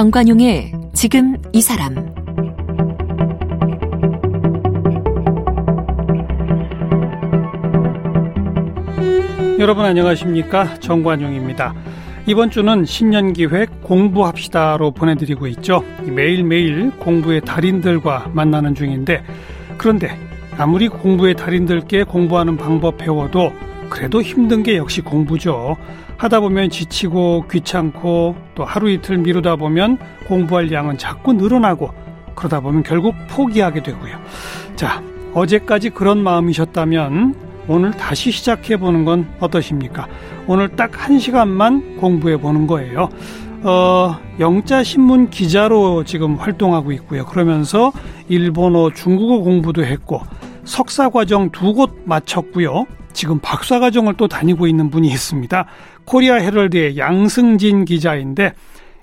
정관용의 지금 이 사람 여러분 안녕하십니까 정관용입니다. 이번 주는 신년 기획 공부합시다로 보내드리고 있죠. 매일매일 공부의 달인들과 만나는 중인데 그런데 아무리 공부의 달인들께 공부하는 방법 배워도 그래도 힘든 게 역시 공부죠. 하다 보면 지치고 귀찮고 또 하루 이틀 미루다 보면 공부할 양은 자꾸 늘어나고 그러다 보면 결국 포기하게 되고요. 자, 어제까지 그런 마음이셨다면 오늘 다시 시작해 보는 건 어떠십니까? 오늘 딱 한 시간만 공부해 보는 거예요. 어, 영자 신문 기자로 지금 활동하고 있고요. 그러면서 일본어, 중국어 공부도 했고 석사 과정 두 곳 마쳤고요. 지금 박사 과정을 또 다니고 있는 분이 있습니다. 코리아 헤럴드의 양승진 기자인데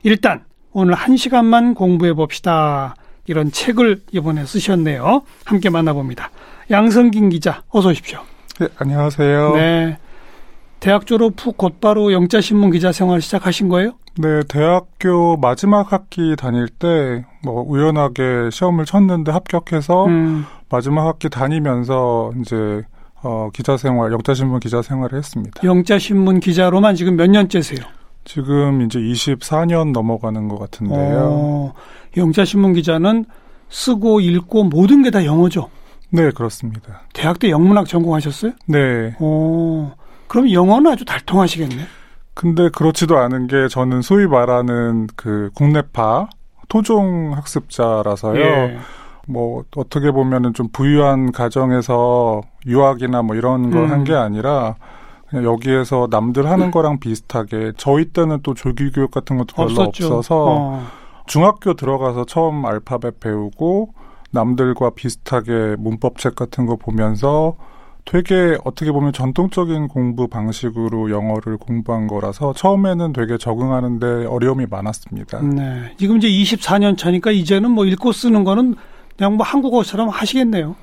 일단 오늘 한 시간만 공부해 봅시다. 이런 책을 이번에 쓰셨네요. 함께 만나봅니다. 양승진 기자, 어서 오십시오. 네, 안녕하세요. 네. 대학 졸업 후 곧바로 영자신문 기자 생활 시작하신 거예요? 네, 대학교 마지막 학기 다닐 때, 뭐, 우연하게 시험을 쳤는데 합격해서, 음. 마지막 학기 다니면서, 이제, 어, 기자 생활, 영자신문 기자 생활을 했습니다. 영자신문 기자로만 지금 몇 년째세요? 지금 이제 24년 넘어가는 것 같은데요. 어, 영자신문 기자는 쓰고 읽고 모든 게 다 영어죠? 네, 그렇습니다. 대학 때 영문학 전공하셨어요? 네. 오, 그럼 영어는 아주 달통하시겠네. 근데 그렇지도 않은 게 저는 소위 말하는 그 국내파 토종 학습자라서요. 예. 뭐 어떻게 보면은 좀 부유한 가정에서 유학이나 뭐 이런 걸 한게 음. 아니라 그냥 여기에서 남들 하는 거랑 비슷하게 저희 때는 또 조기 교육 같은 것도 별로 없었죠. 없어서 어. 중학교 들어가서 처음 알파벳 배우고 남들과 비슷하게 문법책 같은 거 보면서 되게 어떻게 보면 전통적인 공부 방식으로 영어를 공부한 거라서 처음에는 되게 적응하는데 어려움이 많았습니다. 네. 지금 이제 24년 차니까 이제는 뭐 읽고 쓰는 거는 그냥 뭐 한국어처럼 하시겠네요.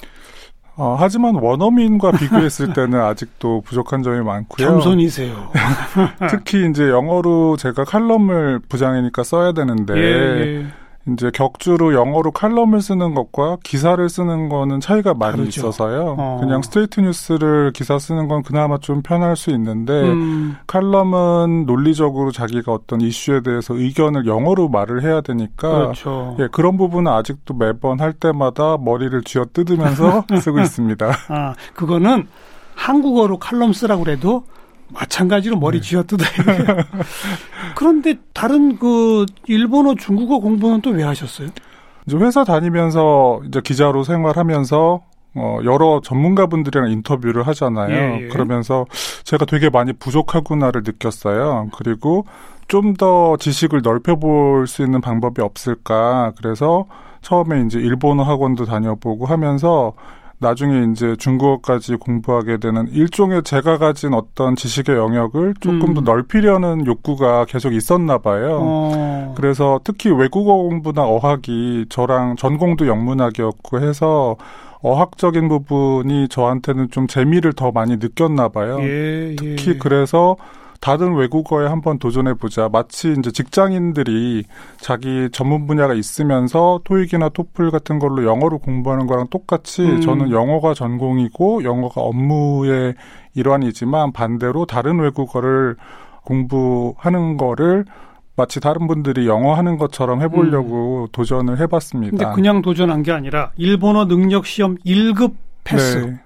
어, 하지만 원어민과 비교했을 때는 아직도 부족한 점이 많고요. 겸손이세요. 특히 이제 영어로 제가 칼럼을 부장이니까 써야 되는데 예, 예. 이제 격주로 영어로 칼럼을 쓰는 것과 기사를 쓰는 거는 차이가 많이 다르죠. 있어서요. 어. 그냥 스트레이트 뉴스를 기사 쓰는 건 그나마 좀 편할 수 있는데 음. 칼럼은 논리적으로 자기가 어떤 이슈에 대해서 의견을 영어로 말을 해야 되니까 그렇죠. 예, 그런 부분은 아직도 매번 할 때마다 머리를 쥐어 뜯으면서 쓰고 있습니다. 아, 그거는 한국어로 칼럼 쓰라고 그래도 마찬가지로 머리 네. 쥐어뜯어야 돼요. 그런데 다른 그 일본어, 중국어 공부는 또 왜 하셨어요? 이제 회사 다니면서 이제 기자로 생활하면서 어, 여러 전문가분들이랑 인터뷰를 하잖아요. 예, 예. 그러면서 제가 되게 많이 부족하구나를 느꼈어요. 그리고 좀 더 지식을 넓혀볼 수 있는 방법이 없을까. 그래서 처음에 이제 일본어 학원도 다녀보고 하면서 나중에 이제 중국어까지 공부하게 되는 일종의 제가 가진 어떤 지식의 영역을 조금 음. 더 넓히려는 욕구가 계속 있었나 봐요. 어. 그래서 특히 외국어 공부나 어학이 저랑 전공도 영문학이었고 해서 어학적인 부분이 저한테는 좀 재미를 더 많이 느꼈나 봐요. 예, 특히 예. 그래서 다른 외국어에 한번 도전해 보자. 마치 이제 직장인들이 자기 전문 분야가 있으면서 토익이나 토플 같은 걸로 영어로 공부하는 거랑 똑같이 음. 저는 영어가 전공이고 영어가 업무의 일환이지만 반대로 다른 외국어를 공부하는 거를 마치 다른 분들이 영어 하는 것처럼 해보려고 음. 도전을 해봤습니다. 근데 그냥 도전한 게 아니라 일본어 능력 시험 1급 패스. 네.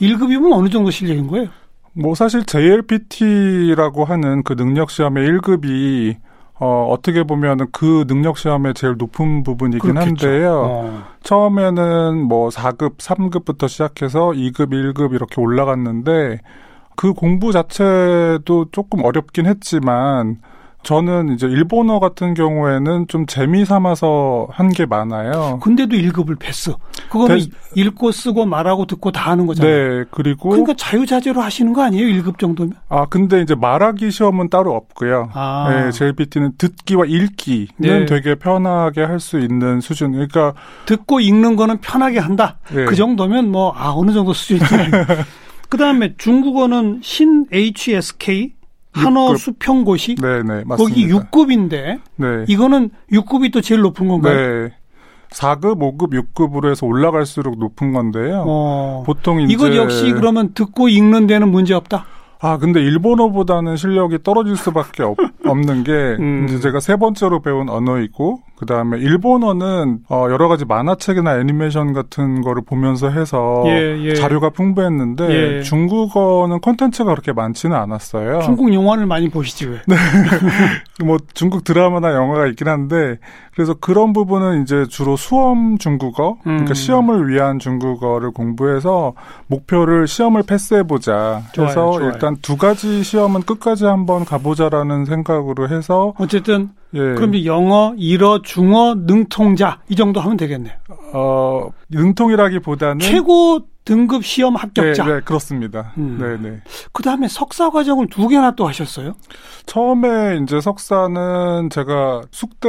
1급이면 어느 정도 실력인 거예요? 뭐 사실 JLPT라고 하는 그 능력 시험의 1급이 어, 어떻게 보면 은 그 능력 시험의 제일 높은 부분이긴 그렇겠죠. 한데요. 어. 처음에는 뭐 4급, 3급부터 시작해서 2급, 1급 이렇게 올라갔는데 그 공부 자체도 조금 어렵긴 했지만 저는 이제 일본어 같은 경우에는 좀 재미 삼아서 한 게 많아요. 근데도 1급을 패스. 그거는 대... 읽고 쓰고 말하고 듣고 다 하는 거잖아요. 네, 그리고 그러니까 자유자재로 하시는 거 아니에요? 1급 정도면? 아, 근데 이제 말하기 시험은 따로 없고요. 아. 네, JLPT는 듣기와 읽기는 네. 되게 편하게 할 수 있는 수준. 그러니까 듣고 읽는 거는 편하게 한다. 네. 그 정도면 뭐 아, 어느 정도 수준이지. 그다음에 중국어는 신 HSK 한어 수평고시? 네네, 맞습니다. 거기 6급인데, 네. 이거는 6급이 또 제일 높은 건가요? 네. 4급, 5급, 6급으로 해서 올라갈수록 높은 건데요. 어. 보통 이제 이것 역시 그러면 듣고 읽는 데는 문제 없다. 아, 근데 일본어보다는 실력이 떨어질 수밖에 없, 없는 게 음. 이제 제가 세 번째로 배운 언어이고 그 다음에 일본어는 어 여러 가지 만화책이나 애니메이션 같은 거를 보면서 해서 예, 예. 자료가 풍부했는데 예. 중국어는 콘텐츠가 그렇게 많지는 않았어요. 중국 영화를 많이 보시지 왜? 네. 뭐 중국 드라마나 영화가 있긴 한데 그래서 그런 부분은 이제 주로 수험 중국어, 그러니까 음. 그러니까 시험을 위한 중국어를 공부해서 목표를 시험을 패스해 보자. 그래서 일단 두 가지 시험은 끝까지 한번 가보자라는 생각으로 해서 어쨌든 예. 그럼 이제 영어, 일어, 중어, 능통자 이 정도 하면 되겠네요. 어, 능통이라기보다는 최고 등급 시험 합격자. 네, 네 그렇습니다. 음. 네, 네. 그 다음에 석사 과정을 두 개나 또 하셨어요? 처음에 이제 석사는 제가 숙대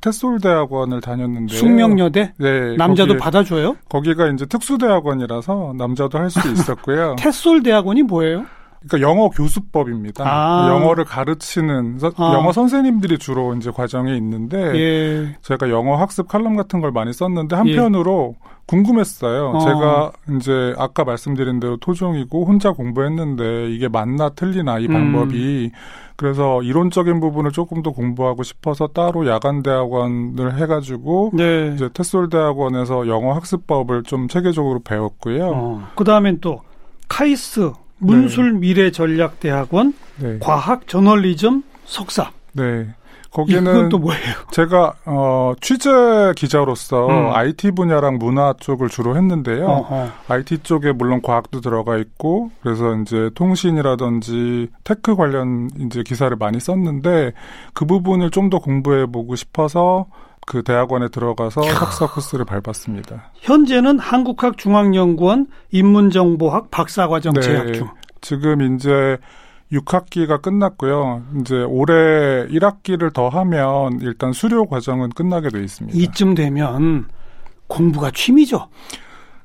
테솔대학원을 다녔는데. 숙명여대? 네. 남자도 거기에, 받아줘요? 거기가 이제 특수대학원이라서 남자도 할 수 있었고요. 테솔대학원이 뭐예요? 그러니까 영어 교수법입니다. 아. 영어를 가르치는 아. 영어 선생님들이 주로 이제 과정에 있는데 예. 제가 영어 학습 칼럼 같은 걸 많이 썼는데 한편으로 예. 궁금했어요. 어. 제가 이제 아까 말씀드린 대로 토종이고 혼자 공부했는데 이게 맞나 틀리나 이 방법이 음. 그래서 이론적인 부분을 조금 더 공부하고 싶어서 따로 야간 대학원을 해가지고 네. 이제 TESOL 대학원에서 영어 학습법을 좀 체계적으로 배웠고요. 어. 그 다음엔 또 카이스트 문술 미래 전략 대학원 네. 과학 저널리즘 석사. 네. 거기는 또 뭐예요? 제가 어 취재 기자로서 음. IT 분야랑 문화 쪽을 주로 했는데요. 어허. IT 쪽에 물론 과학도 들어가 있고 그래서 이제 통신이라든지 tech 관련 이제 기사를 많이 썼는데 그 부분을 좀 더 공부해 보고 싶어서 그 대학원에 들어가서 석사 코스를 밟았습니다. 현재는 한국학중앙연구원 인문정보학 박사과정 네, 재학 중. 지금 이제 6학기가 끝났고요. 이제 올해 1학기를 더 하면 일단 수료 과정은 끝나게 돼 있습니다. 이쯤 되면 공부가 취미죠.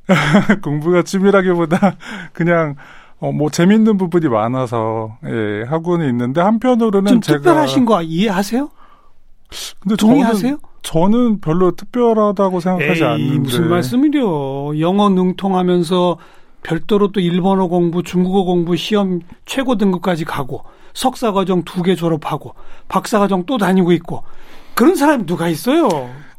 공부가 취미라기보다 그냥 어, 뭐 재밌는 부분이 많아서 예, 하고는 있는데 한편으로는 좀 제가 특별하신 거 이해하세요? 근데 동의하세요? 저는 별로 특별하다고 생각하지 에이, 않는데 무슨 말씀이려? 영어 능통하면서 별도로 또 일본어 공부, 중국어 공부 시험 최고 등급까지 가고 석사 과정 두 개 졸업하고 박사 과정 또 다니고 있고 그런 사람이 누가 있어요?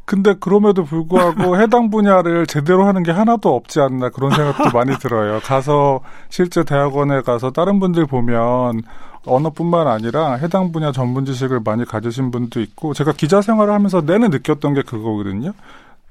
근데 그럼에도 불구하고 해당 분야를 제대로 하는 게 하나도 없지 않나 그런 생각도 많이 들어요. 가서 실제 대학원에 가서 다른 분들 보면 언어뿐만 아니라 해당 분야 전문 지식을 많이 가지신 분도 있고 제가 기자 생활을 하면서 내내 느꼈던 게 그거거든요.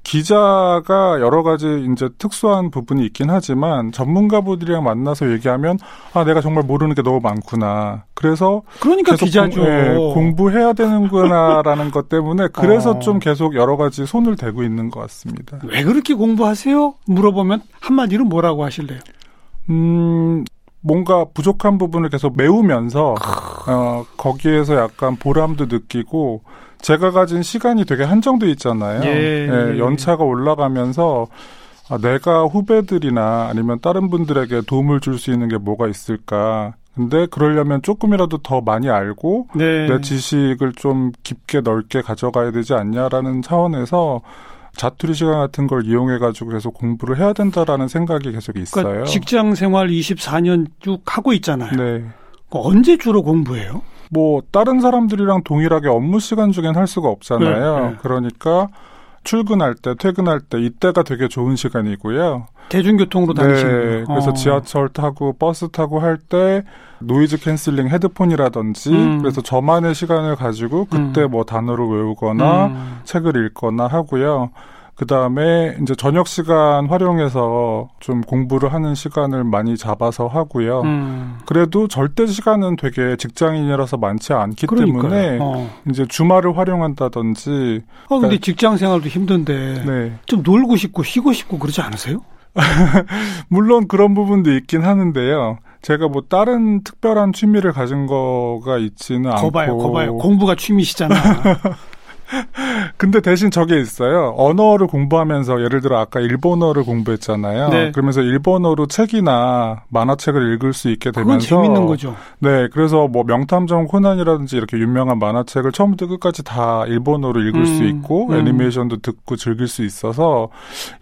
기자가 여러 가지 이제 특수한 부분이 있긴 하지만 전문가분들이랑 만나서 얘기하면 아 내가 정말 모르는 게 너무 많구나. 그래서 그러니까 기자죠. 공, 예, 공부해야 되는구나라는 것 때문에 그래서 어. 좀 계속 여러 가지 손을 대고 있는 것 같습니다. 왜 그렇게 공부하세요? 물어보면 한마디로 뭐라고 하실래요? 음 뭔가 부족한 부분을 계속 메우면서 어, 거기에서 약간 보람도 느끼고 제가 가진 시간이 되게 한정돼 있잖아요. 예, 예, 연차가 올라가면서 아, 내가 후배들이나 아니면 다른 분들에게 도움을 줄 수 있는 게 뭐가 있을까. 근데 그러려면 조금이라도 더 많이 알고 네. 내 지식을 좀 깊게 넓게 가져가야 되지 않냐라는 차원에서 자투리 시간 같은 걸 이용해 가지고 계속 공부를 해야 된다라는 생각이 계속 그러니까 있어요. 그러니까 직장 생활 24년 쭉 하고 있잖아요. 네. 언제 주로 공부해요? 뭐 다른 사람들이랑 동일하게 업무 시간 중엔 할 수가 없잖아요. 네, 네. 그러니까 출근할 때, 퇴근할 때 이때가 되게 좋은 시간이고요. 대중교통으로 다니시는 네, 그래서 어. 지하철 타고 버스 타고 할 때 noise canceling 헤드폰이라든지 음. 그래서 저만의 시간을 가지고 그때 음. 뭐 단어를 외우거나 음. 책을 읽거나 하고요. 그 다음에 이제 저녁 시간 활용해서 좀 공부를 하는 시간을 많이 잡아서 하고요. 음. 그래도 절대 시간은 되게 직장인이라서 많지 않기 그러니까요. 때문에 어. 이제 주말을 활용한다든지. 아 근데 그러니까 직장 생활도 힘든데 네. 좀 놀고 싶고 쉬고 싶고 그러지 않으세요? 물론 그런 부분도 있긴 하는데요. 제가 뭐 다른 특별한 취미를 가진 거가 있지는 않고. 거봐요, 거봐요. 공부가 취미시잖아. 근데 대신 저게 있어요. 언어를 공부하면서 예를 들어 아까 일본어를 공부했잖아요. 네. 그러면서 일본어로 책이나 만화책을 읽을 수 있게 되면서 재밌는 거죠. 네, 그래서 뭐 명탐정 코난이라든지 이렇게 유명한 만화책을 처음부터 끝까지 다 일본어로 읽을 음, 수 있고 음. 애니메이션도 듣고 즐길 수 있어서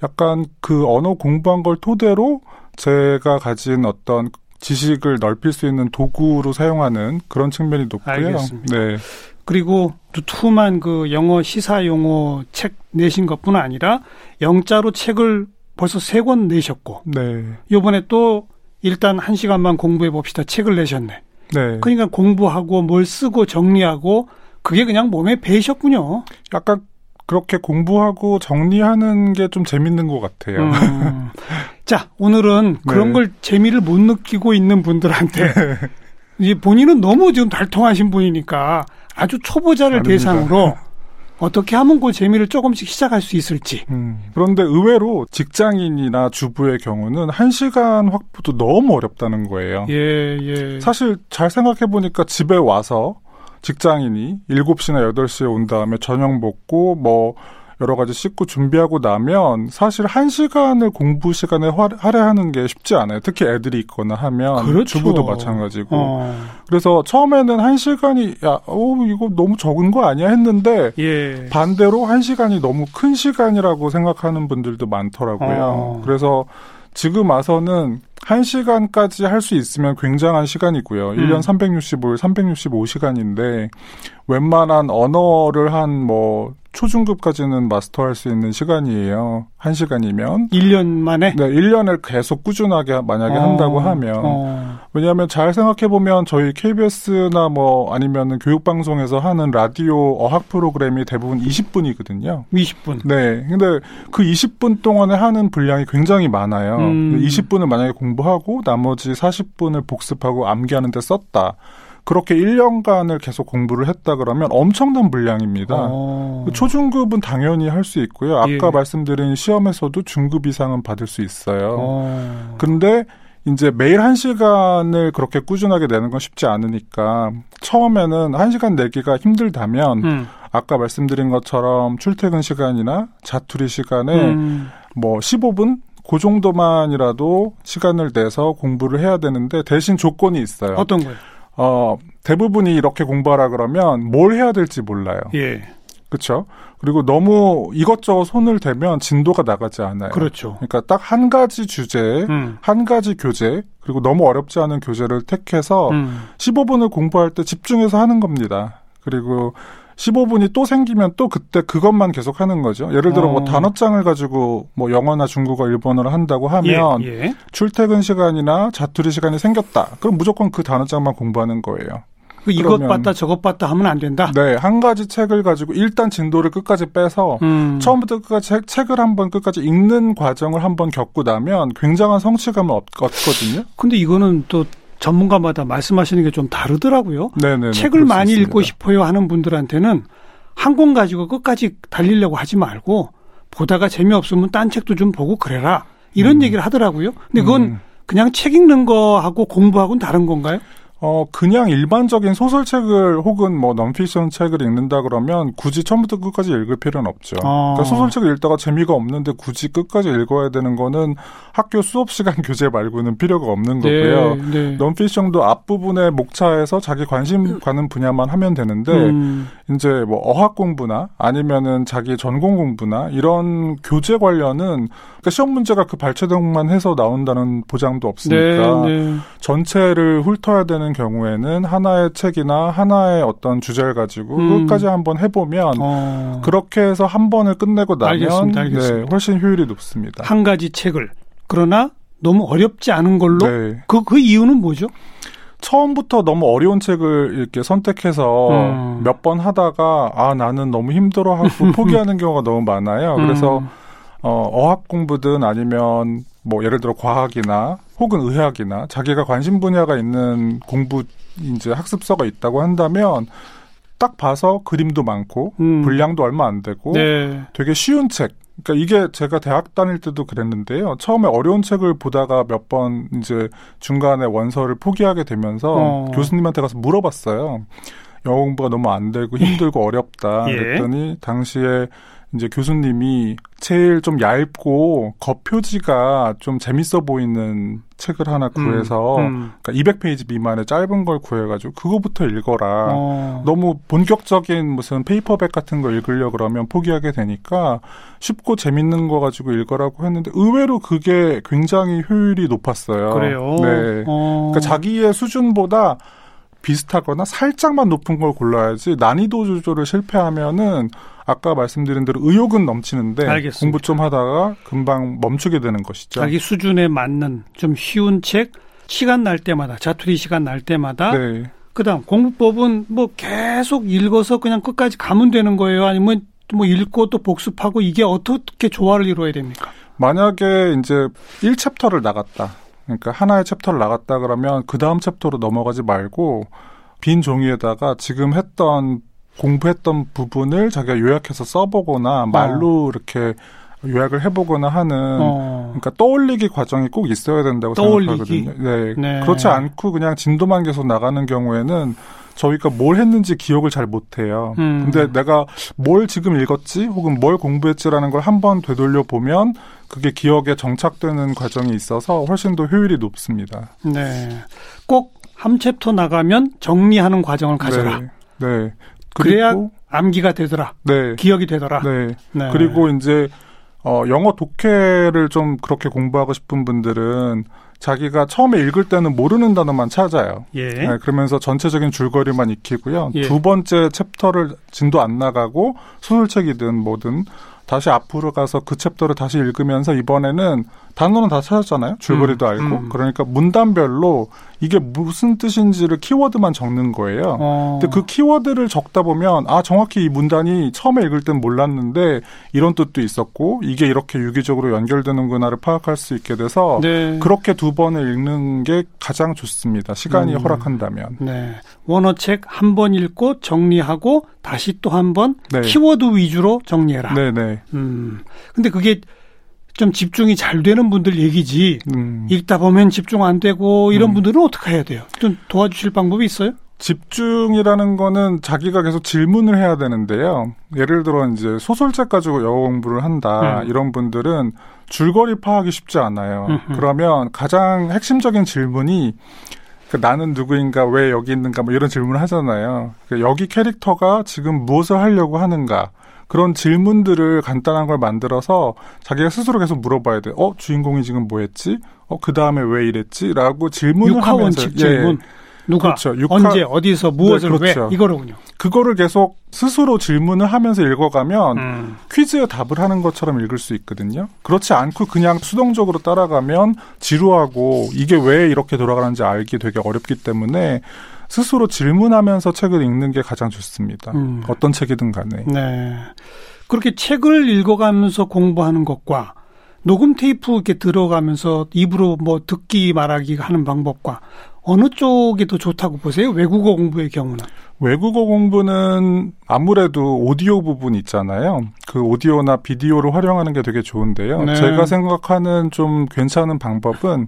약간 그 언어 공부한 걸 토대로 제가 가진 어떤 지식을 넓힐 수 있는 도구로 사용하는 그런 측면이 높고요. 알겠습니다. 네. 그리고 두툼한 그 영어 시사 용어 책 내신 것뿐 아니라 영자로 책을 벌써 세 권 내셨고. 네. 요번에 또 일단 한 시간만 공부해 봅시다. 책을 내셨네. 네. 그러니까 공부하고 뭘 쓰고 정리하고 그게 그냥 몸에 배셨군요. 약간 그렇게 공부하고 정리하는 게 좀 재밌는 것 같아요. 음. 자, 오늘은 그런 네. 걸 재미를 못 느끼고 있는 분들한테 네. 이제 본인은 너무 지금 달통하신 분이니까 아주 초보자를 아닙니다. 대상으로 어떻게 하면 그 재미를 조금씩 시작할 수 있을지. 음. 그런데 의외로 직장인이나 주부의 경우는 한 시간 확보도 너무 어렵다는 거예요. 예, 예. 사실 잘 생각해 보니까 집에 와서 직장인이 7시나 8시에 온 다음에 저녁 먹고 뭐 여러 가지 씻고 준비하고 나면 사실 한 시간을 공부 시간에 할애하는 게 쉽지 않아요. 특히 애들이 있거나 하면 그렇죠. 주부도 마찬가지고. 어. 그래서 처음에는 한 시간이 야, 어 이거 너무 적은 거 아니야 했는데 예. 반대로 한 시간이 너무 큰 시간이라고 생각하는 분들도 많더라고요. 어. 그래서 지금 와서는 1시간까지 할 수 있으면 굉장한 시간이고요. 음. 1년 365일 365시간인데 웬만한 언어를 한 뭐 초중급까지는 마스터할 수 있는 시간이에요. 1시간이면 1년 만에? 네, 1년을 계속 꾸준하게 만약에 어. 한다고 하면 어. 왜냐하면 잘 생각해 보면 저희 KBS나 뭐 아니면은 교육방송에서 하는 라디오 어학 프로그램이 대부분 20분이거든요. 20분. 네. 근데 그 20분 동안에 하는 분량이 굉장히 많아요. 음. 20분을 만약에 공부하고 나머지 40분을 복습하고 암기하는 데 썼다. 그렇게 1년간을 계속 공부를 했다 그러면 엄청난 분량입니다. 어. 초중급은 당연히 할 수 있고요. 아까 예. 말씀드린 시험에서도 중급 이상은 받을 수 있어요. 어. 근데 이제 매일 한 시간을 그렇게 꾸준하게 내는 건 쉽지 않으니까 처음에는 한 시간 내기가 힘들다면 음. 아까 말씀드린 것처럼 출퇴근 시간이나 자투리 시간에 음. 뭐 15분 그 정도만이라도 시간을 내서 공부를 해야 되는데 대신 조건이 있어요. 어떤 거요? 어, 대부분이 이렇게 공부하라 그러면 뭘 해야 될지 몰라요. 예. 그렇죠. 그리고 너무 이것저것 손을 대면 진도가 나가지 않아요. 그렇죠. 그러니까 딱 한 가지 주제, 음. 한 가지 교재, 그리고 너무 어렵지 않은 교재를 택해서 음. 15분을 공부할 때 집중해서 하는 겁니다. 그리고 15분이 또 생기면 또 그때 그것만 계속 하는 거죠. 예를 들어 뭐 어. 뭐 단어장을 가지고 뭐 영어나 중국어, 일본어를 한다고 하면 예, 예. 출퇴근 시간이나 자투리 시간이 생겼다. 그럼 무조건 그 단어장만 공부하는 거예요. 그 이것 봤다 저것 봤다 하면 안 된다. 네, 한 가지 책을 가지고 일단 진도를 끝까지 빼서 음. 처음부터 끝까지 책, 책을 한번 끝까지 읽는 과정을 한번 겪고 나면 굉장한 성취감을 얻, 거든요 근데 이거는 또 전문가마다 말씀하시는 게 좀 다르더라고요. 네네 책을 많이 읽고 싶어요 하는 분들한테는 한 권 가지고 끝까지 달리려고 하지 말고 보다가 재미없으면 딴 책도 좀 보고 그래라. 이런 음. 얘기를 하더라고요. 근데 그건 음. 그냥 책 읽는 거하고 공부하고는 다른 건가요? 어, 그냥 일반적인 소설책을 혹은 뭐 넌피션 책을 읽는다 그러면 굳이 처음부터 끝까지 읽을 필요는 없죠. 아. 그러니까 소설책을 읽다가 재미가 없는데 굳이 끝까지 읽어야 되는 거는 학교 수업 시간 교재 말고는 필요가 없는 네, 거고요. 네, 네. 넌피션도 앞부분에 목차에서 자기 관심 가는 분야만 하면 되는데 음. 이제 뭐 어학 공부나 아니면은 자기 전공 공부나 이런 교재 관련은 그러니까 시험 문제가 그 발췌등만 해서 나온다는 보장도 없으니까 네, 네. 전체를 훑어야 되는 경우에는 하나의 책이나 하나의 어떤 주제를 가지고 음. 끝까지 한번 해보면 어. 그렇게 해서 한 번을 끝내고 나면 알겠습니다, 알겠습니다. 네, 훨씬 효율이 높습니다. 한 가지 책을 그러나 너무 어렵지 않은 걸로 네. 그, 그 이유는 뭐죠? 처음부터 너무 어려운 책을 이렇게 선택해서 음. 몇번 하다가 아 나는 너무 힘들어하고 포기하는 경우가 너무 많아요. 그래서 음. 어, 어학 공부든 아니면 뭐 예를 들어 과학이나 혹은 의학이나 자기가 관심 분야가 있는 공부 이제 학습서가 있다고 한다면 딱 봐서 그림도 많고 음. 분량도 얼마 안 되고 네. 되게 쉬운 책. 그러니까 이게 제가 대학 다닐 때도 그랬는데요. 처음에 어려운 책을 보다가 몇 번 이제 중간에 원서를 포기하게 되면서 어. 교수님한테 가서 물어봤어요. 영어 공부가 너무 안 되고 힘들고 어렵다. 예. 그랬더니 당시에 이제 교수님이 제일 좀 얇고 겉표지가 좀 재밌어 보이는 책을 하나 구해서 음. 그러니까 200페이지 미만의 짧은 걸 구해가지고 그거부터 읽어라. 어. 너무 본격적인 무슨 페이퍼백 같은 거 읽으려 그러면 포기하게 되니까 쉽고 재밌는 거 가지고 읽으라고 했는데 의외로 그게 굉장히 효율이 높았어요. 그래요. 네. 어. 그러니까 자기의 수준보다 비슷하거나 살짝만 높은 걸 골라야지 난이도 조절을 실패하면은 아까 말씀드린 대로 의욕은 넘치는데 알겠습니다. 공부 좀 하다가 금방 멈추게 되는 것이죠. 자기 수준에 맞는 좀 쉬운 책 시간 날 때마다 자투리 시간 날 때마다 네. 그다음 공부법은 뭐 계속 읽어서 그냥 끝까지 가면 되는 거예요 아니면 뭐 읽고 또 복습하고 이게 어떻게 조화를 이루어야 됩니까? 만약에 이제 1챕터를 나갔다. 그러니까 하나의 챕터를 나갔다 그러면 그 다음 챕터로 넘어가지 말고 빈 종이에다가 지금 했던 공부했던 부분을 자기가 요약해서 써보거나 말로 이렇게 요약을 해보거나 하는 어. 그러니까 떠올리기 과정이 꼭 있어야 된다고 떠올리기. 생각하거든요. 네. 네. 그렇지 않고 그냥 진도만 계속 나가는 경우에는 저희가 뭘 했는지 기억을 잘 못해요. 음. 근데 내가 뭘 지금 읽었지 혹은 뭘 공부했지라는 걸 한번 되돌려 보면 그게 기억에 정착되는 과정이 있어서 훨씬 더 효율이 높습니다. 네. 꼭 한 챕터 나가면 정리하는 과정을 가져라. 네. 네. 그래야 그리고 암기가 되더라. 네. 기억이 되더라. 네. 네. 그리고 이제 어 영어 독해를 좀 그렇게 공부하고 싶은 분들은 자기가 처음에 읽을 때는 모르는 단어만 찾아요. 예. 네, 그러면서 전체적인 줄거리만 익히고요. 예. 두 번째 챕터를 진도 안 나가고 소설책이든 뭐든 다시 앞으로 가서 그 챕터를 다시 읽으면서 이번에는 단어는 다 찾았잖아요. 줄거리도 음, 알고. 음. 그러니까 문단별로 이게 무슨 뜻인지를 키워드만 적는 거예요. 어. 근데 그 키워드를 적다 보면 아 정확히 이 문단이 처음에 읽을 땐 몰랐는데 이런 뜻도 있었고 이게 이렇게 유기적으로 연결되는구나를 파악할 수 있게 돼서 네. 그렇게 두 번을 읽는 게 가장 좋습니다. 시간이 음. 허락한다면. 네. 원어책 한 번 읽고 정리하고 다시 또 한번 네. 키워드 위주로 정리해라. 네네. 음. 근데 그게 좀 집중이 잘 되는 분들 얘기지. 음. 읽다 보면 집중 안 되고 이런 음. 분들은 어떻게 해야 돼요? 좀 도와주실 방법이 있어요? 집중이라는 거는 자기가 계속 질문을 해야 되는데요. 예를 들어 이제 소설책 가지고 영어 공부를 한다 음. 이런 분들은 줄거리 파악이 쉽지 않아요. 음흠. 그러면 가장 핵심적인 질문이 그 나는 누구인가 왜 여기 있는가 뭐 이런 질문을 하잖아요. 그 여기 캐릭터가 지금 무엇을 하려고 하는가 그런 질문들을 간단한 걸 만들어서 자기가 스스로 계속 물어봐야 돼. 어 주인공이 지금 뭐했지? 어그 다음에 왜 이랬지?라고 질문을 하면서 원칙 예, 질문. 누가 그렇죠. 육하- 언제 어디서 무엇을 네, 그렇죠. 왜 이거로군요. 그거를 계속 스스로 질문을 하면서 읽어가면 음. 퀴즈에 답을 하는 것처럼 읽을 수 있거든요. 그렇지 않고 그냥 수동적으로 따라가면 지루하고 이게 왜 이렇게 돌아가는지 알기 되게 어렵기 때문에 스스로 질문하면서 책을 읽는 게 가장 좋습니다. 음. 어떤 책이든 간에. 네. 그렇게 책을 읽어가면서 공부하는 것과 녹음 테이프 이렇게 들어가면서 입으로 뭐 듣기 말하기 하는 방법과 어느 쪽이 더 좋다고 보세요? 외국어 공부의 경우는. 외국어 공부는 아무래도 오디오 부분 있잖아요. 그 오디오나 비디오를 활용하는 게 되게 좋은데요. 네. 제가 생각하는 좀 괜찮은 방법은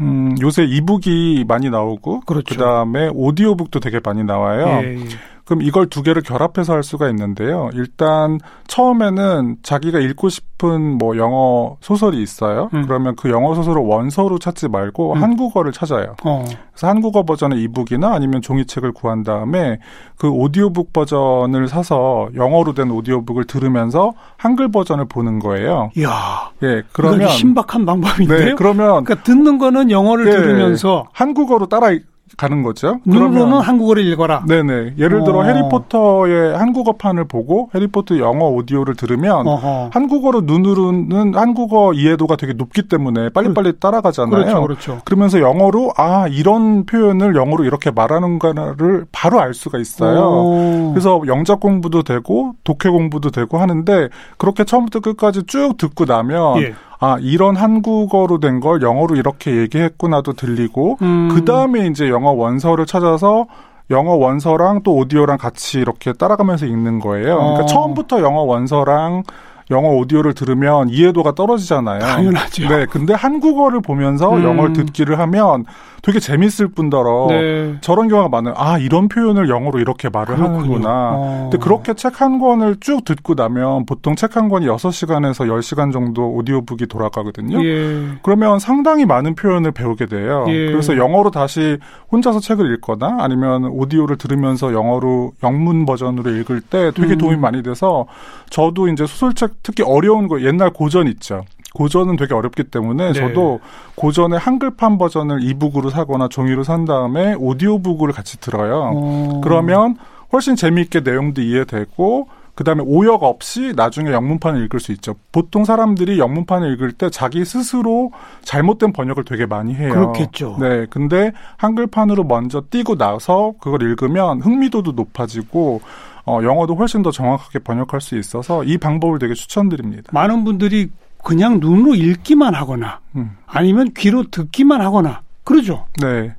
음, 요새 이북이 많이 나오고 그렇죠. 그다음에 오디오북도 되게 많이 나와요. 예, 예. 그럼 이걸 두 개를 결합해서 할 수가 있는데요. 일단 처음에는 자기가 읽고 싶은 뭐 영어 소설이 있어요. 음. 그러면 그 영어 소설을 원서로 찾지 말고 음. 한국어를 찾아요. 어. 그래서 한국어 버전의 이북이나 아니면 종이책을 구한 다음에 그 오디오북 버전을 사서 영어로 된 오디오북을 들으면서 한글 버전을 보는 거예요. 이야. 예, 그러면 신박한 방법인데요. 네, 그러면 그러니까 듣는 거는 영어를 예, 들으면서 한국어로 따라 가는 거죠. 눈으로는 한국어를 읽어라. 네네. 예를 들어 어. 해리포터의 한국어판을 보고 해리포터 영어 오디오를 들으면 어허. 한국어로 눈으로는 한국어 이해도가 되게 높기 때문에 빨리빨리 따라가잖아요. 그렇죠, 그렇죠. 그러면서 영어로 아 이런 표현을 영어로 이렇게 말하는가를 바로 알 수가 있어요. 오. 그래서 영작 공부도 되고 독해 공부도 되고 하는데 그렇게 처음부터 끝까지 쭉 듣고 나면 예. 아 이런 한국어로 된 걸 영어로 이렇게 얘기했구나도 들리고 음. 그 다음에 이제 영어 원서를 찾아서 영어 원서랑 또 오디오랑 같이 이렇게 따라가면서 읽는 거예요. 그러니까 어. 처음부터 영어 원서랑 영어 오디오를 들으면 이해도가 떨어지잖아요. 당연하죠. 네, 근데 한국어를 보면서 음. 영어를 듣기를 하면 되게 재밌을 뿐더러 네. 저런 경우가 많아요. 아, 이런 표현을 영어로 이렇게 말을 그렇군요. 하는구나. 어. 근데 그렇게 책 한 권을 쭉 듣고 나면 보통 책 한 권이 6시간에서 10시간 정도 오디오북이 돌아가거든요. 예. 그러면 상당히 많은 표현을 배우게 돼요. 예. 그래서 영어로 다시 혼자서 책을 읽거나 아니면 오디오를 들으면서 영어로 영문 버전으로 읽을 때 되게 음. 도움이 많이 돼서 저도 이제 소설책 특히 어려운 거 옛날 고전 있죠. 고전은 되게 어렵기 때문에 네. 저도 고전의 한글판 버전을 이북으로 사거나 종이로 산 다음에 오디오북을 같이 들어요. 오. 그러면 훨씬 재미있게 내용도 이해되고 그다음에 오역 없이 나중에 영문판을 읽을 수 있죠. 보통 사람들이 영문판을 읽을 때 자기 스스로 잘못된 번역을 되게 많이 해요. 그렇겠죠. 네. 근데 한글판으로 먼저 띄고 나서 그걸 읽으면 흥미도도 높아지고 어, 영어도 훨씬 더 정확하게 번역할 수 있어서 이 방법을 되게 추천드립니다. 많은 분들이 그냥 눈으로 읽기만 하거나 음. 아니면 귀로 듣기만 하거나 그러죠. 네.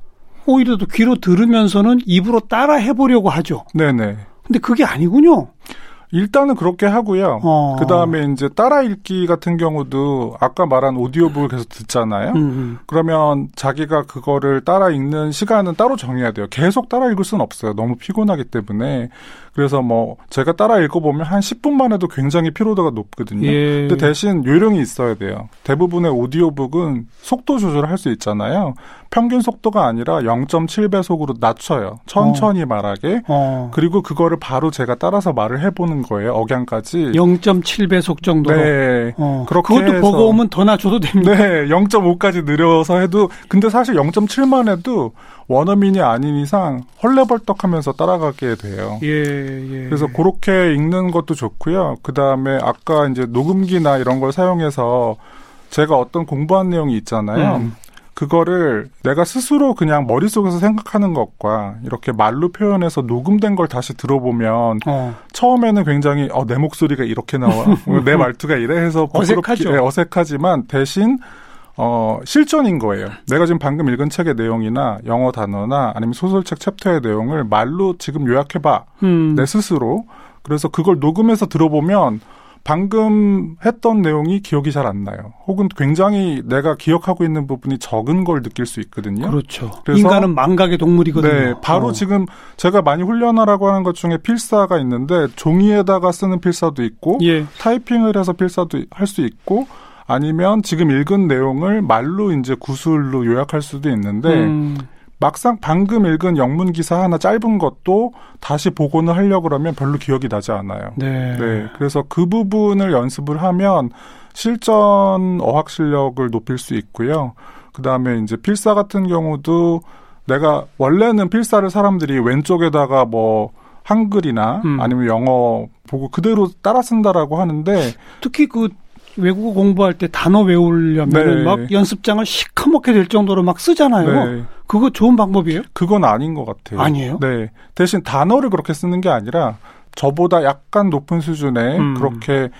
오히려 또 귀로 들으면서는 입으로 따라 해보려고 하죠. 네네. 근데 그게 아니군요. 일단은 그렇게 하고요. 어. 그 다음에 이제 따라 읽기 같은 경우도 아까 말한 오디오북을 계속 듣잖아요. 음. 그러면 자기가 그거를 따라 읽는 시간은 따로 정해야 돼요. 계속 따라 읽을 수는 없어요. 너무 피곤하기 때문에. 그래서 뭐 제가 따라 읽어보면 한 10분만 해도 굉장히 피로도가 높거든요. 예. 근데 대신 요령이 있어야 돼요. 대부분의 오디오북은 속도 조절을 할수 있잖아요. 평균 속도가 아니라 0.7배속으로 낮춰요. 천천히 어. 말하게. 어. 그리고 그거를 바로 제가 따라서 말을 해보는 거예요. 억양까지. 0.7배속 정도로. 네. 어. 그렇게 그것도 해서. 보고 오면 더 낮춰도 됩니다. 네. 0.5까지 늘려서 해도 근데 사실 0.7만 해도 원어민이 아닌 이상 헐레벌떡하면서 따라가게 돼요. 예, 예. 그래서 그렇게 읽는 것도 좋고요. 그 다음에 아까 이제 녹음기나 이런 걸 사용해서 제가 어떤 공부한 내용이 있잖아요. 음. 그거를 내가 스스로 그냥 머릿속에서 생각하는 것과 이렇게 말로 표현해서 녹음된 걸 다시 들어보면 어. 처음에는 굉장히 어, 내 목소리가 이렇게 나와. 내 말투가 이래 해서 어색하죠. 네, 어색하지만 대신 어, 실전인 거예요. 내가 지금 방금 읽은 책의 내용이나 영어 단어나 아니면 소설책 챕터의 내용을 말로 지금 요약해봐. 음. 내 스스로. 그래서 그걸 녹음해서 들어보면 방금 했던 내용이 기억이 잘 안 나요. 혹은 굉장히 내가 기억하고 있는 부분이 적은 걸 느낄 수 있거든요. 그렇죠. 인간은 망각의 동물이거든요. 네, 바로 어. 지금 제가 많이 훈련하라고 하는 것 중에 필사가 있는데 종이에다가 쓰는 필사도 있고 예. 타이핑을 해서 필사도 할 수 있고 아니면 지금 읽은 내용을 말로 이제 구술로 요약할 수도 있는데 음. 막상 방금 읽은 영문 기사 하나 짧은 것도 다시 복원을 하려고 그러면 별로 기억이 나지 않아요. 네. 네. 그래서 그 부분을 연습을 하면 실전 어학 실력을 높일 수 있고요. 그 다음에 이제 필사 같은 경우도 내가 원래는 필사를 사람들이 왼쪽에다가 뭐 한글이나 음. 아니면 영어 보고 그대로 따라 쓴다라고 하는데 특히 그 외국어 공부할 때 단어 외우려면 네. 막 연습장을 시커멓게 될 정도로 막 쓰잖아요. 네. 그거 좋은 방법이에요? 그건 아닌 것 같아요. 아니에요? 네. 대신 단어를 그렇게 쓰는 게 아니라 저보다 약간 높은 수준의 음. 그렇게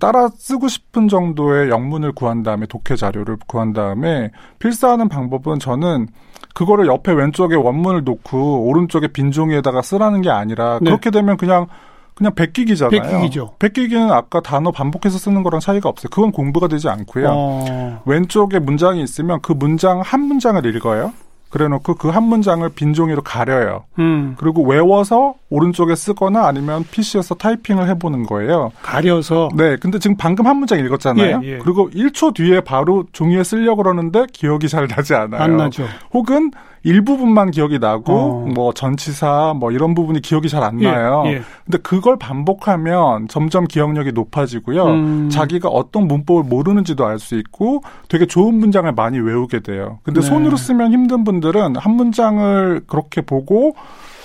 따라 쓰고 싶은 정도의 영문을 구한 다음에 독해 자료를 구한 다음에 필사하는 방법은 저는 그거를 옆에 왼쪽에 원문을 놓고 오른쪽에 빈 종이에다가 쓰라는 게 아니라 네. 그렇게 되면 그냥 그냥 백기기잖아요. 백기기죠. 백기기는 아까 단어 반복해서 쓰는 거랑 차이가 없어요. 그건 공부가 되지 않고요. 어... 왼쪽에 문장이 있으면 그 문장 한 문장을 읽어요. 그래놓고 그 한 문장을 빈 종이로 가려요. 음. 그리고 외워서 오른쪽에 쓰거나 아니면 PC에서 타이핑을 해보는 거예요. 가려서. 네. 근데 지금 방금 한 문장 읽었잖아요. 예, 예. 그리고 1초 뒤에 바로 종이에 쓰려고 그러는데 기억이 잘 나지 않아요. 안 나죠. 혹은 일부분만 기억이 나고 어. 뭐 전치사 뭐 이런 부분이 기억이 잘 안 나요. 예, 예. 근데 그걸 반복하면 점점 기억력이 높아지고요. 음. 자기가 어떤 문법을 모르는지도 알 수 있고 되게 좋은 문장을 많이 외우게 돼요. 근데 네. 손으로 쓰면 힘든 분들은 한 문장을 그렇게 보고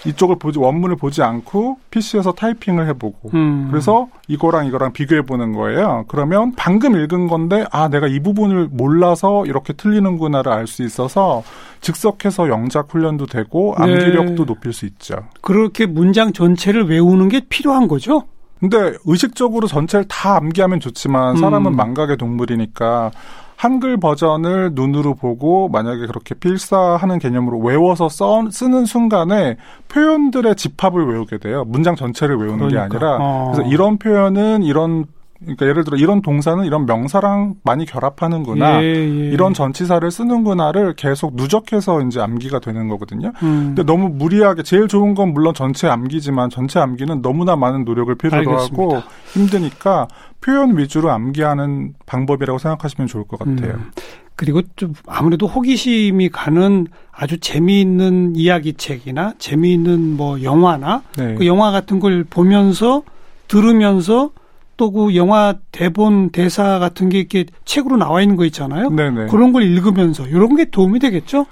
이쪽을 보지 원문을 보지 않고 PC에서 타이핑을 해보고 음. 그래서 이거랑 이거랑 비교해 보는 거예요. 그러면 방금 읽은 건데 아 내가 이 부분을 몰라서 이렇게 틀리는구나를 알 수 있어서 즉석해서 영작 훈련도 되고 암기력도 네. 높일 수 있죠. 그렇게 문장 전체를 외우는 게 필요한 거죠? 근데 의식적으로 전체를 다 암기하면 좋지만 사람은 음. 망각의 동물이니까 한글 버전을 눈으로 보고 만약에 그렇게 필사하는 개념으로 외워서 써, 쓰는 순간에 표현들의 집합을 외우게 돼요. 문장 전체를 외우는 그러니까. 게 아니라 어. 그래서 이런 표현은 이런 그러니까 예를 들어 이런 동사는 이런 명사랑 많이 결합하는구나. 예, 예. 이런 전치사를 쓰는구나를 계속 누적해서 이제 암기가 되는 거거든요. 음. 근데 너무 무리하게 제일 좋은 건 물론 전체 암기지만 전체 암기는 너무나 많은 노력을 필요로. 하고 힘드니까 표현 위주로 암기하는 방법이라고 생각하시면 좋을 것 같아요. 음. 그리고 좀 아무래도 호기심이 가는 아주 재미있는 이야기책이나 재미있는 뭐 영화나 네. 그 영화 같은 걸 보면서 들으면서 또그 영화 대본 대사 같은 게 이렇게 책으로 나와 있는 거 있잖아요. 네네. 그런 걸 읽으면서 이런 게 도움이 되겠죠?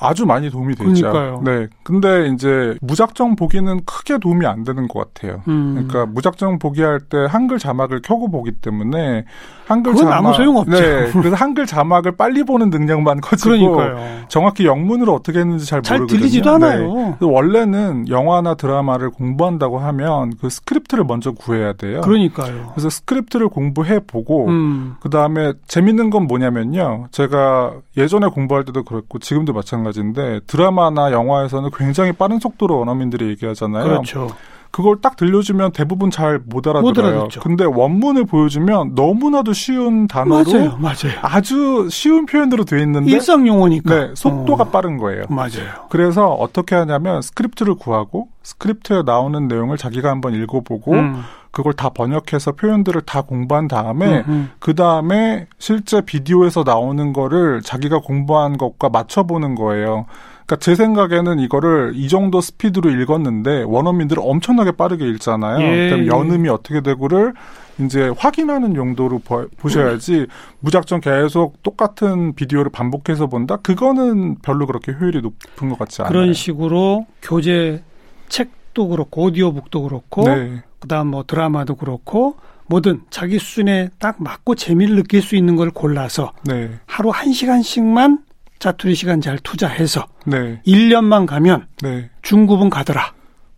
아주 많이 도움이 되죠. 그러니까요. 네. 근데 이제 무작정 보기는 크게 도움이 안 되는 것 같아요. 음. 그러니까 무작정 보기 할 때 한글 자막을 켜고 보기 때문에 한글 자막 아무 소용없죠. 네. 그래서 한글 자막을 빨리 보는 능력만 커지고 그러니까요. 정확히 영문으로 어떻게 했는지 잘, 잘 모르거든요. 들리지도 않아요. 네. 원래는 영화나 드라마를 공부한다고 하면 그 스크립트를 먼저 구해야 돼요. 그러니까요. 그래서 스크립트를 공부해 보고 음. 그다음에 재밌는 건 뭐냐면요. 제가 예전에 공부할 때도 그랬고 지금도 마찬가지 인데 드라마나 영화에서는 굉장히 빠른 속도로 원어민들이 얘기하잖아요. 그렇죠. 그걸 딱 들려주면 대부분 잘 못 알아들어요. 근데 원문을 보여주면 너무나도 쉬운 단어로 맞아요, 맞아요. 아주 쉬운 표현으로 돼 있는데 일상 용어니까 네, 속도가 어. 빠른 거예요. 맞아요. 그래서 어떻게 하냐면 스크립트를 구하고 스크립트에 나오는 내용을 자기가 한번 읽어보고 음. 그걸 다 번역해서 표현들을 다 공부한 다음에 음, 음. 그 다음에 실제 비디오에서 나오는 거를 자기가 공부한 것과 맞춰보는 거예요. 그러니까 제 생각에는 이거를 이 정도 스피드로 읽었는데 원어민들은 엄청나게 빠르게 읽잖아요. 예, 그럼 연음이 어떻게 되고를 이제 확인하는 용도로 보, 보셔야지 무작정 계속 똑같은 비디오를 반복해서 본다? 그거는 별로 그렇게 효율이 높은 것 같지 않아요. 그런 식으로 교재 책도 그렇고 오디오북도 그렇고 네. 그다음 뭐 드라마도 그렇고 뭐든 자기 수준에 딱 맞고 재미를 느낄 수 있는 걸 골라서 네. 하루 한 시간씩만 자투리 시간 잘 투자해서 네. 1년만 가면 네. 중급은 가더라.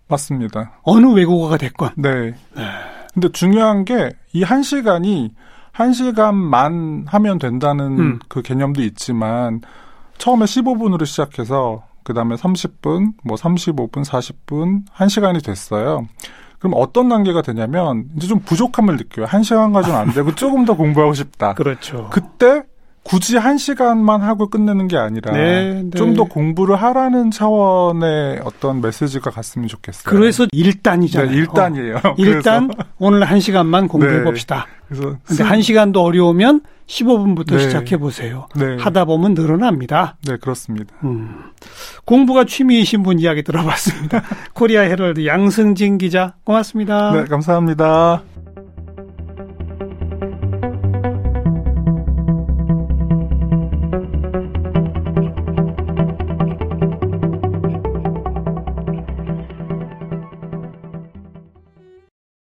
맞습니다. 어느 외국어가 됐건. 네. 네. 근데 중요한 게 이 한 시간이 한 시간만 하면 된다는 음. 그 개념도 있지만 처음에 15분으로 시작해서 그 다음에 30분, 뭐 35분, 40분, 1시간이 됐어요. 그럼 어떤 단계가 되냐면 이제 좀 부족함을 느껴요. 한 시간 가지고는 안 되고 조금 더 공부하고 싶다. 그렇죠. 그때 굳이 한 시간만 하고 끝내는 게 아니라 네, 네. 좀더 공부를 하라는 차원의 어떤 메시지가 갔으면 좋겠어요. 그래서 일단이잖아요. 네, 일단이에요. 어. 일단 오늘 한 시간만 공부해 네. 봅시다. 그래서 근데 한 시간도 어려우면 15분부터 네. 시작해 보세요. 네. 하다 보면 늘어납니다. 네, 그렇습니다. 음. 공부가 취미이신 분 이야기 들어봤습니다. 코리아 헤럴드 양승진 기자 고맙습니다. 네, 감사합니다.